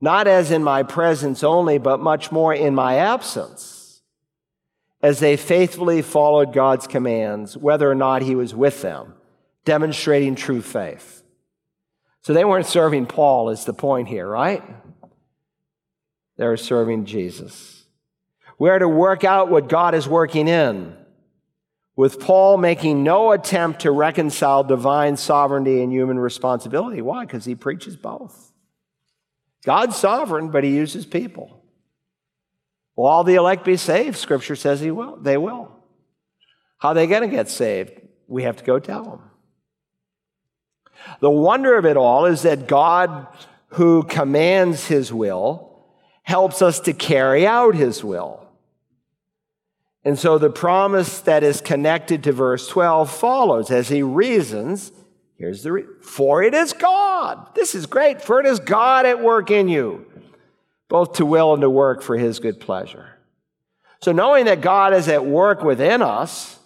not as in my presence only, but much more in my absence as they faithfully followed God's commands, whether or not he was with them, demonstrating true faith. So they weren't serving Paul, is the point here, right? They were serving Jesus. We're to work out what God is working in, with Paul making no attempt to reconcile divine sovereignty and human responsibility. Why? Because he preaches both. God's sovereign, but he uses people. Will all the elect be saved? Scripture says he will. They will. How are they going to get saved? We have to go tell them. The wonder of it all is that God, who commands his will, helps us to carry out his will. And so the promise that is connected to verse 12 follows as he reasons. Here's the re- for it is God. This is great. For it is God at work in you both to will and to work for his good pleasure. So, knowing that God is at work within us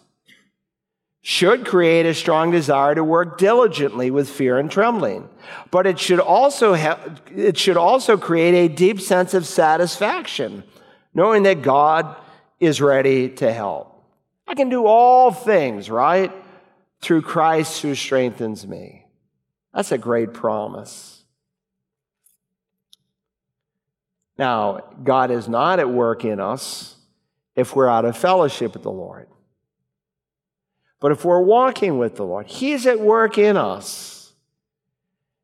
should create a strong desire to work diligently with fear and trembling. But it should also, have, it should also create a deep sense of satisfaction, knowing that God is ready to help. I can do all things, right? Through Christ who strengthens me. That's a great promise. Now, God is not at work in us if we're out of fellowship with the Lord. But if we're walking with the Lord, He's at work in us.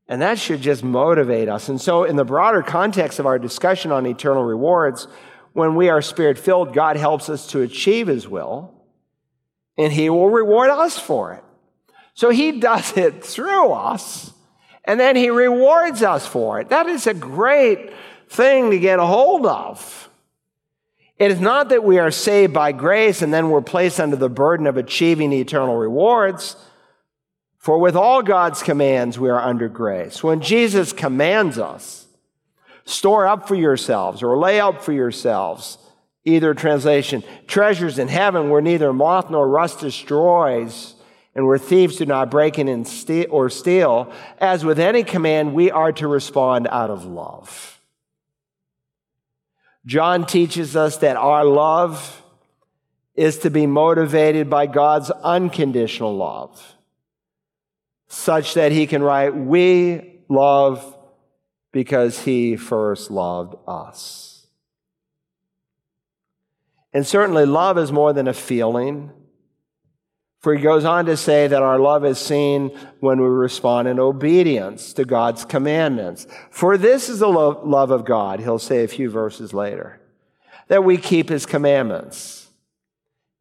And that should just motivate us. And so, in the broader context of our discussion on eternal rewards, when we are spirit filled, God helps us to achieve His will, and He will reward us for it. So, He does it through us, and then He rewards us for it. That is a great thing to get a hold of. It is not that we are saved by grace and then we're placed under the burden of achieving eternal rewards. For with all God's commands, we are under grace. When Jesus commands us, store up for yourselves or lay up for yourselves, either translation, treasures in heaven where neither moth nor rust destroys and where thieves do not break in or steal, as with any command, we are to respond out of love. John teaches us that our love is to be motivated by God's unconditional love, such that he can write, We love because he first loved us. And certainly, love is more than a feeling. For he goes on to say that our love is seen when we respond in obedience to God's commandments. For this is the love of God, he'll say a few verses later, that we keep his commandments.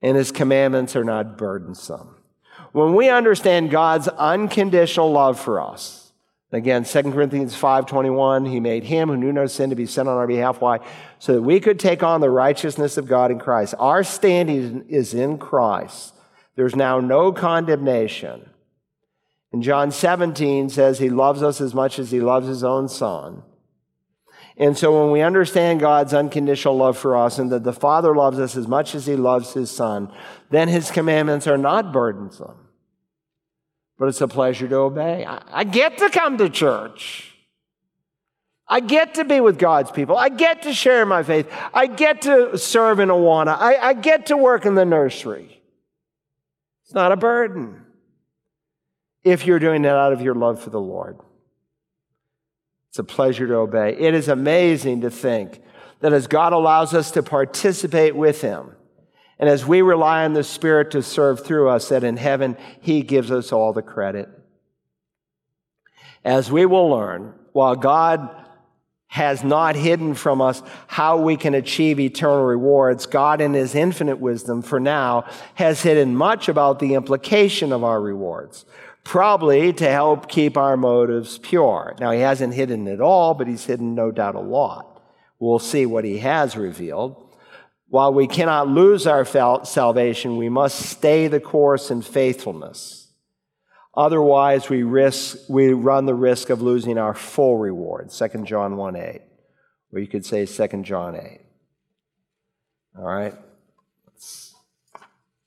And his commandments are not burdensome. When we understand God's unconditional love for us, again, 2 Corinthians 5.21, he made him who knew no sin to be sent on our behalf. Why? So that we could take on the righteousness of God in Christ. Our standing is in Christ. There's now no condemnation. And John 17 says he loves us as much as he loves his own son. And so when we understand God's unconditional love for us and that the Father loves us as much as he loves his son, then his commandments are not burdensome, but it's a pleasure to obey. I get to come to church. I get to be with God's people. I get to share my faith. I get to serve in Awana. I, I get to work in the nursery. It's not a burden if you're doing it out of your love for the Lord. It's a pleasure to obey. It is amazing to think that as God allows us to participate with Him, and as we rely on the Spirit to serve through us, that in heaven He gives us all the credit. As we will learn, while God has not hidden from us how we can achieve eternal rewards. God, in His infinite wisdom for now, has hidden much about the implication of our rewards, probably to help keep our motives pure. Now, He hasn't hidden it all, but He's hidden no doubt a lot. We'll see what He has revealed. While we cannot lose our salvation, we must stay the course in faithfulness. Otherwise, we risk, we run the risk of losing our full reward. 2 John 1 8. Or you could say 2 John 8. All right?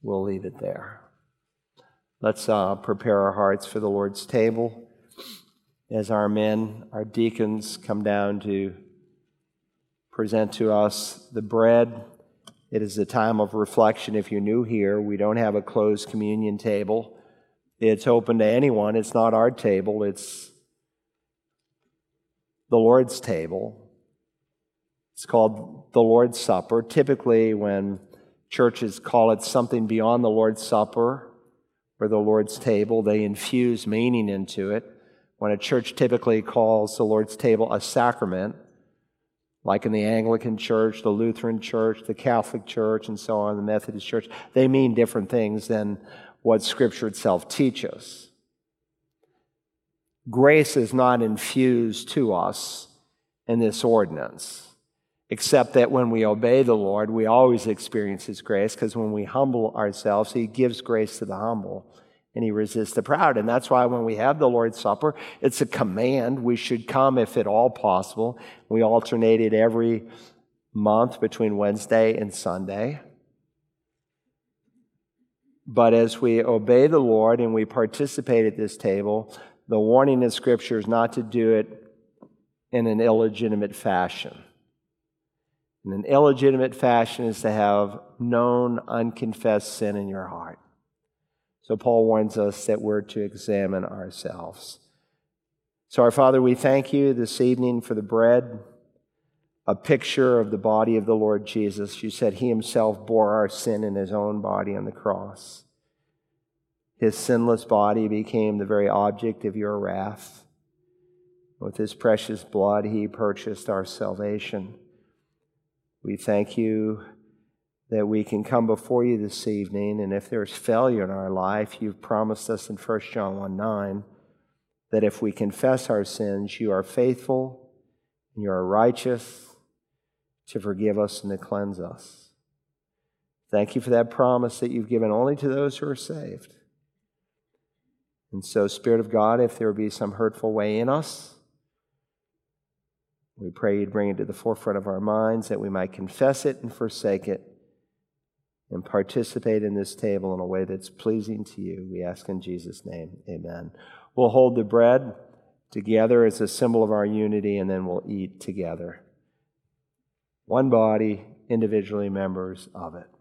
We'll leave it there. Let's uh, prepare our hearts for the Lord's table as our men, our deacons come down to present to us the bread. It is a time of reflection. If you're new here, we don't have a closed communion table. It's open to anyone. It's not our table, it's the Lord's table. It's called the Lord's Supper. Typically, when churches call it something beyond the Lord's Supper or the Lord's table, they infuse meaning into it. When a church typically calls the Lord's table a sacrament, like in the Anglican Church, the Lutheran Church, the Catholic Church, and so on, the Methodist Church, they mean different things than what Scripture itself teaches. Grace is not infused to us in this ordinance, except that when we obey the Lord, we always experience His grace, because when we humble ourselves, He gives grace to the humble and He resists the proud. And that's why when we have the Lord's Supper, it's a command. We should come if at all possible. We alternate it every month between Wednesday and Sunday. But as we obey the Lord and we participate at this table, the warning in Scripture is not to do it in an illegitimate fashion. In an illegitimate fashion is to have known, unconfessed sin in your heart. So Paul warns us that we're to examine ourselves. So, our Father, we thank you this evening for the bread, a picture of the body of the Lord Jesus. You said he himself bore our sin in his own body on the cross. His sinless body became the very object of your wrath. With his precious blood, he purchased our salvation. We thank you that we can come before you this evening, and if there's failure in our life, you've promised us in 1 John 1 9 that if we confess our sins, you are faithful and you are righteous to forgive us and to cleanse us. Thank you for that promise that you've given only to those who are saved. And so, Spirit of God, if there be some hurtful way in us, we pray you'd bring it to the forefront of our minds that we might confess it and forsake it and participate in this table in a way that's pleasing to you. We ask in Jesus' name, amen. We'll hold the bread together as a symbol of our unity, and then we'll eat together. One body, individually members of it.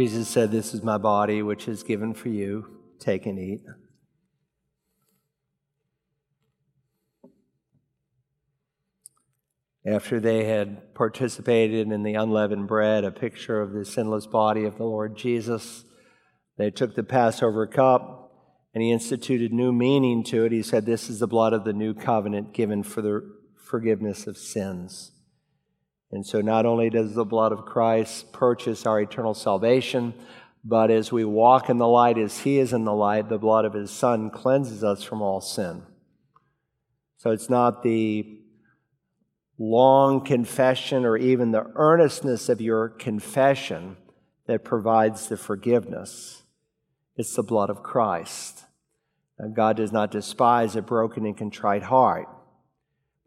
Jesus said, This is my body, which is given for you. Take and eat. After they had participated in the unleavened bread, a picture of the sinless body of the Lord Jesus, they took the Passover cup and he instituted new meaning to it. He said, This is the blood of the new covenant given for the forgiveness of sins. And so, not only does the blood of Christ purchase our eternal salvation, but as we walk in the light as He is in the light, the blood of His Son cleanses us from all sin. So, it's not the long confession or even the earnestness of your confession that provides the forgiveness, it's the blood of Christ. God does not despise a broken and contrite heart.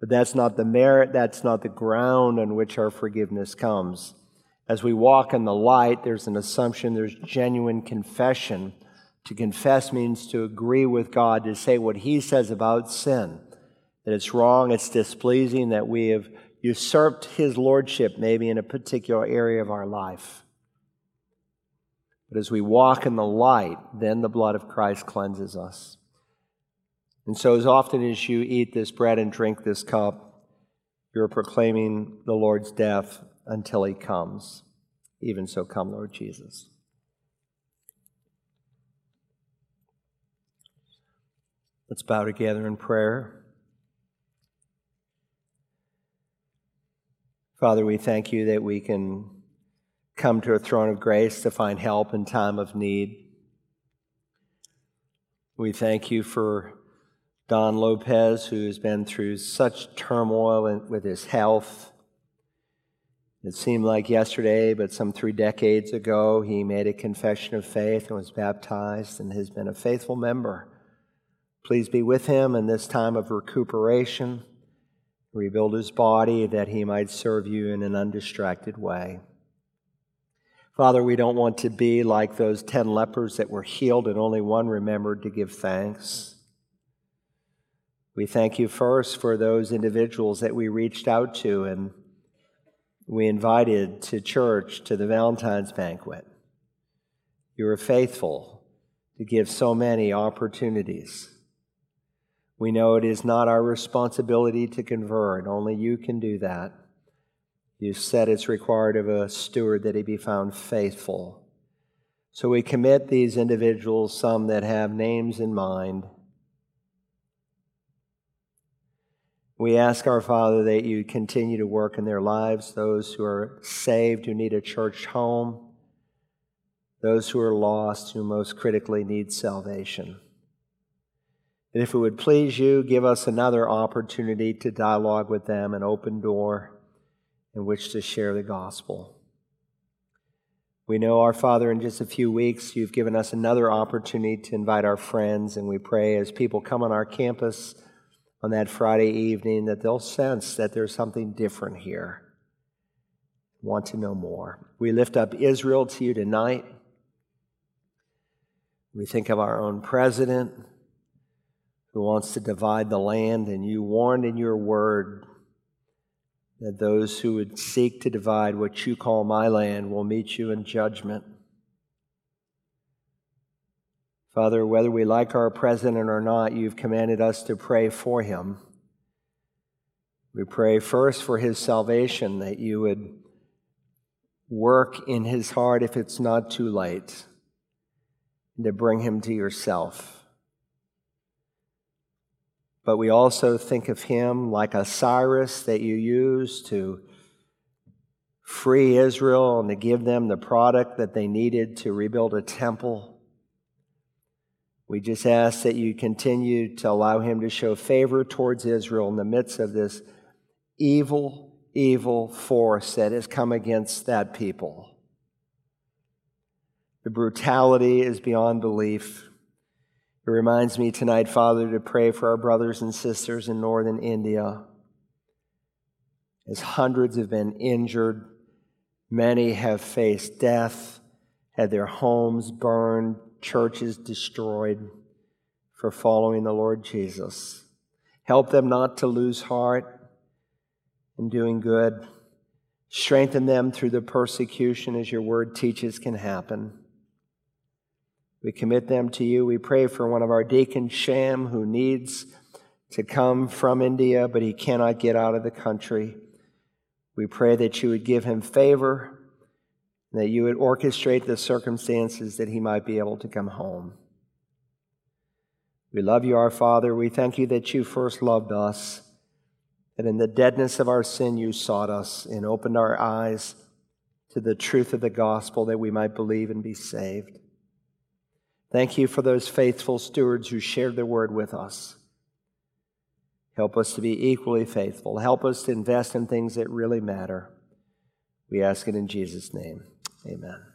But that's not the merit, that's not the ground on which our forgiveness comes. As we walk in the light, there's an assumption, there's genuine confession. To confess means to agree with God, to say what He says about sin that it's wrong, it's displeasing, that we have usurped His lordship maybe in a particular area of our life. But as we walk in the light, then the blood of Christ cleanses us. And so, as often as you eat this bread and drink this cup, you're proclaiming the Lord's death until he comes. Even so, come, Lord Jesus. Let's bow together in prayer. Father, we thank you that we can come to a throne of grace to find help in time of need. We thank you for Don Lopez, who's been through such turmoil with his health. It seemed like yesterday, but some three decades ago, he made a confession of faith and was baptized and has been a faithful member. Please be with him in this time of recuperation. Rebuild his body that he might serve you in an undistracted way. Father, we don't want to be like those ten lepers that were healed and only one remembered to give thanks. We thank you first for those individuals that we reached out to and we invited to church to the Valentine's banquet. You were faithful to give so many opportunities. We know it is not our responsibility to convert, only you can do that. You said it's required of a steward that he be found faithful. So we commit these individuals, some that have names in mind. We ask our Father that you continue to work in their lives, those who are saved, who need a church home, those who are lost, who most critically need salvation. And if it would please you, give us another opportunity to dialogue with them, an open door in which to share the gospel. We know, our Father, in just a few weeks, you've given us another opportunity to invite our friends, and we pray as people come on our campus on that Friday evening that they'll sense that there's something different here. Want to know more. We lift up Israel to you tonight. We think of our own president who wants to divide the land, and you warned in your word that those who would seek to divide what you call my land will meet you in judgment. Father, whether we like our president or not, you've commanded us to pray for him. We pray first for his salvation, that you would work in his heart if it's not too late, to bring him to yourself. But we also think of him like a Cyrus that you used to free Israel and to give them the product that they needed to rebuild a temple. We just ask that you continue to allow him to show favor towards Israel in the midst of this evil, evil force that has come against that people. The brutality is beyond belief. It reminds me tonight, Father, to pray for our brothers and sisters in northern India. As hundreds have been injured, many have faced death, had their homes burned, churches destroyed for following the Lord Jesus. Help them not to lose heart in doing good. Strengthen them through the persecution as your word teaches can happen. We commit them to you. We pray for one of our deacons, Sham, who needs to come from India, but he cannot get out of the country. We pray that you would give him favor, that you would orchestrate the circumstances that he might be able to come home. We love you, our Father. We thank you that you first loved us, that in the deadness of our sin you sought us and opened our eyes to the truth of the gospel that we might believe and be saved. Thank you for those faithful stewards who shared the word with us. Help us to be equally faithful. Help us to invest in things that really matter. We ask it in Jesus' name. Amen.